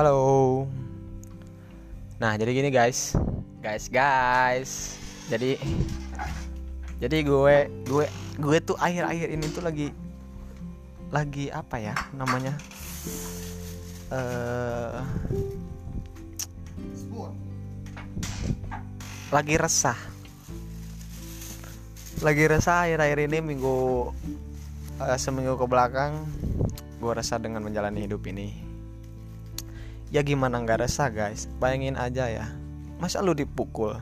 Halo. Nah, jadi gini guys. Guys, guys. Jadi jadi gue gue gue tuh akhir-akhir ini tuh lagi lagi apa ya namanya? eh lagi resah. Lagi resah akhir-akhir ini minggu eh, seminggu ke belakang gue resah dengan menjalani hidup ini ya gimana nggak resah guys? Bayangin aja ya. Masa lu dipukul?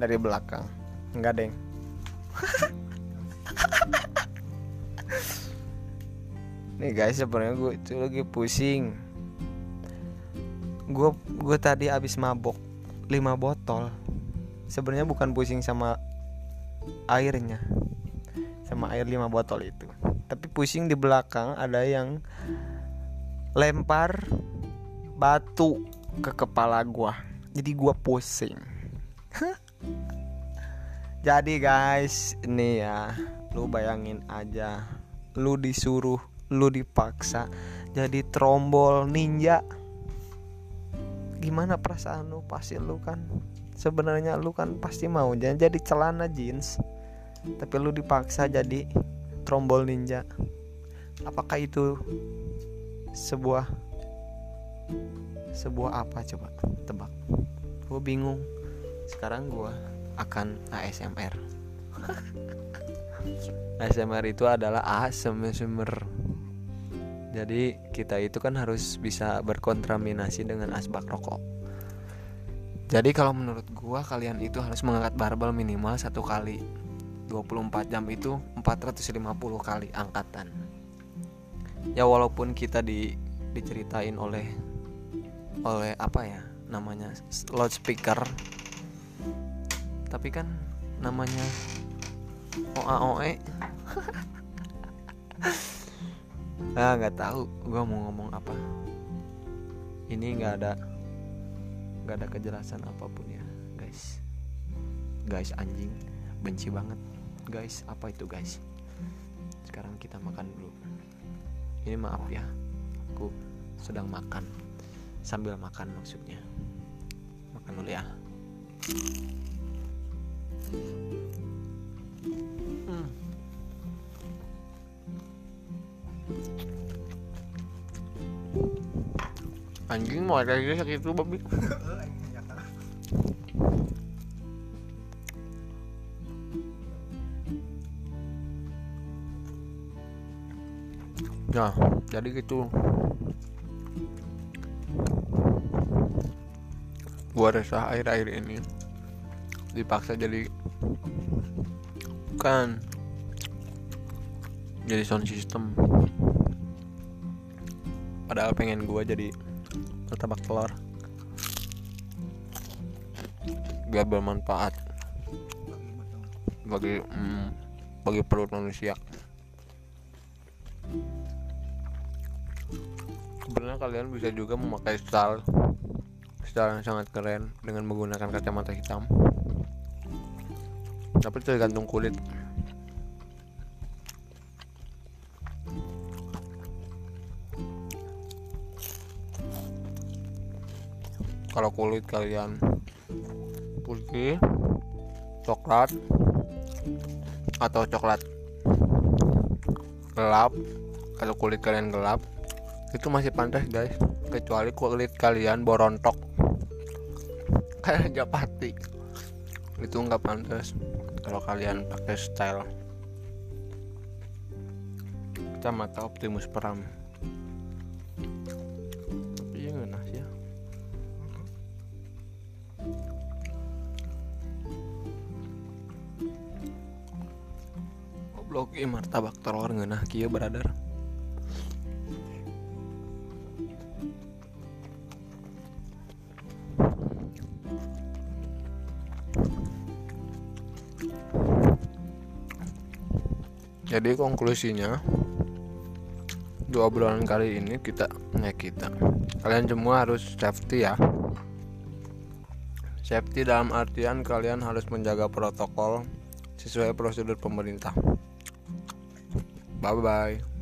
Dari belakang. Enggak deng. Nih guys sebenarnya gue itu lagi pusing. Gue gue tadi abis mabok 5 botol. Sebenarnya bukan pusing sama airnya sama air 5 botol itu. Tapi pusing di belakang ada yang lempar batu ke kepala gua. Jadi gua pusing. Jadi guys ini ya lu bayangin aja. Lu disuruh lu dipaksa jadi trombol ninja. Gimana perasaan lu? Pasti lu kan sebenarnya lu kan pasti mau jangan jadi celana jeans tapi lu dipaksa jadi trombol ninja. Apakah itu sebuah sebuah apa coba? Tebak. Gue bingung. Sekarang gue akan ASMR ASMR itu adalah ASMR jadi kita itu kan harus bisa berkontaminasi dengan asbak rokok. Jadi kalau menurut gua kalian itu harus mengangkat barbel minimal satu kali. 24 jam itu 450 kali angkatan. Ya walaupun kita di diceritain oleh oleh apa ya namanya loudspeaker. Tapi kan namanya OAOE ah nggak tahu gua mau ngomong apa. Ini nggak ada nggak ada kejelasan apa pun ya guys. Guys anjing benci banget. Guys apa itu guys? Sekarang kita makan dulu. Ini maaf ya aku sedang makan sambil makan maksudnya makan dulu ya Hmm. anjing mau ada lagi sakit itu babi Nah, jadi gitu. Gua resah akhir-akhir ini dipaksa jadi kan jadi sound system. Padahal pengen gua jadi martabak telur biar bermanfaat bagi mm, bagi perut manusia. sebenarnya kalian bisa juga memakai style yang sangat keren dengan menggunakan kacamata hitam. Tapi tergantung kulit. Kalau kulit kalian putih coklat atau coklat gelap kalau kulit kalian gelap itu masih pantas guys. Kecuali kulit kalian borontok kayak japati itu nggak pantas kalau kalian pakai style kacamata Optimus Prime. Tapi ya ngenas ya. Goblok martabak telur ngeunah kieu brother jadi konklusinya dua bulan kali ini kita ya kita. Kalian semua harus safety ya. Safety dalam artian kalian harus menjaga protokol sesuai prosedur pemerintah. Bye bye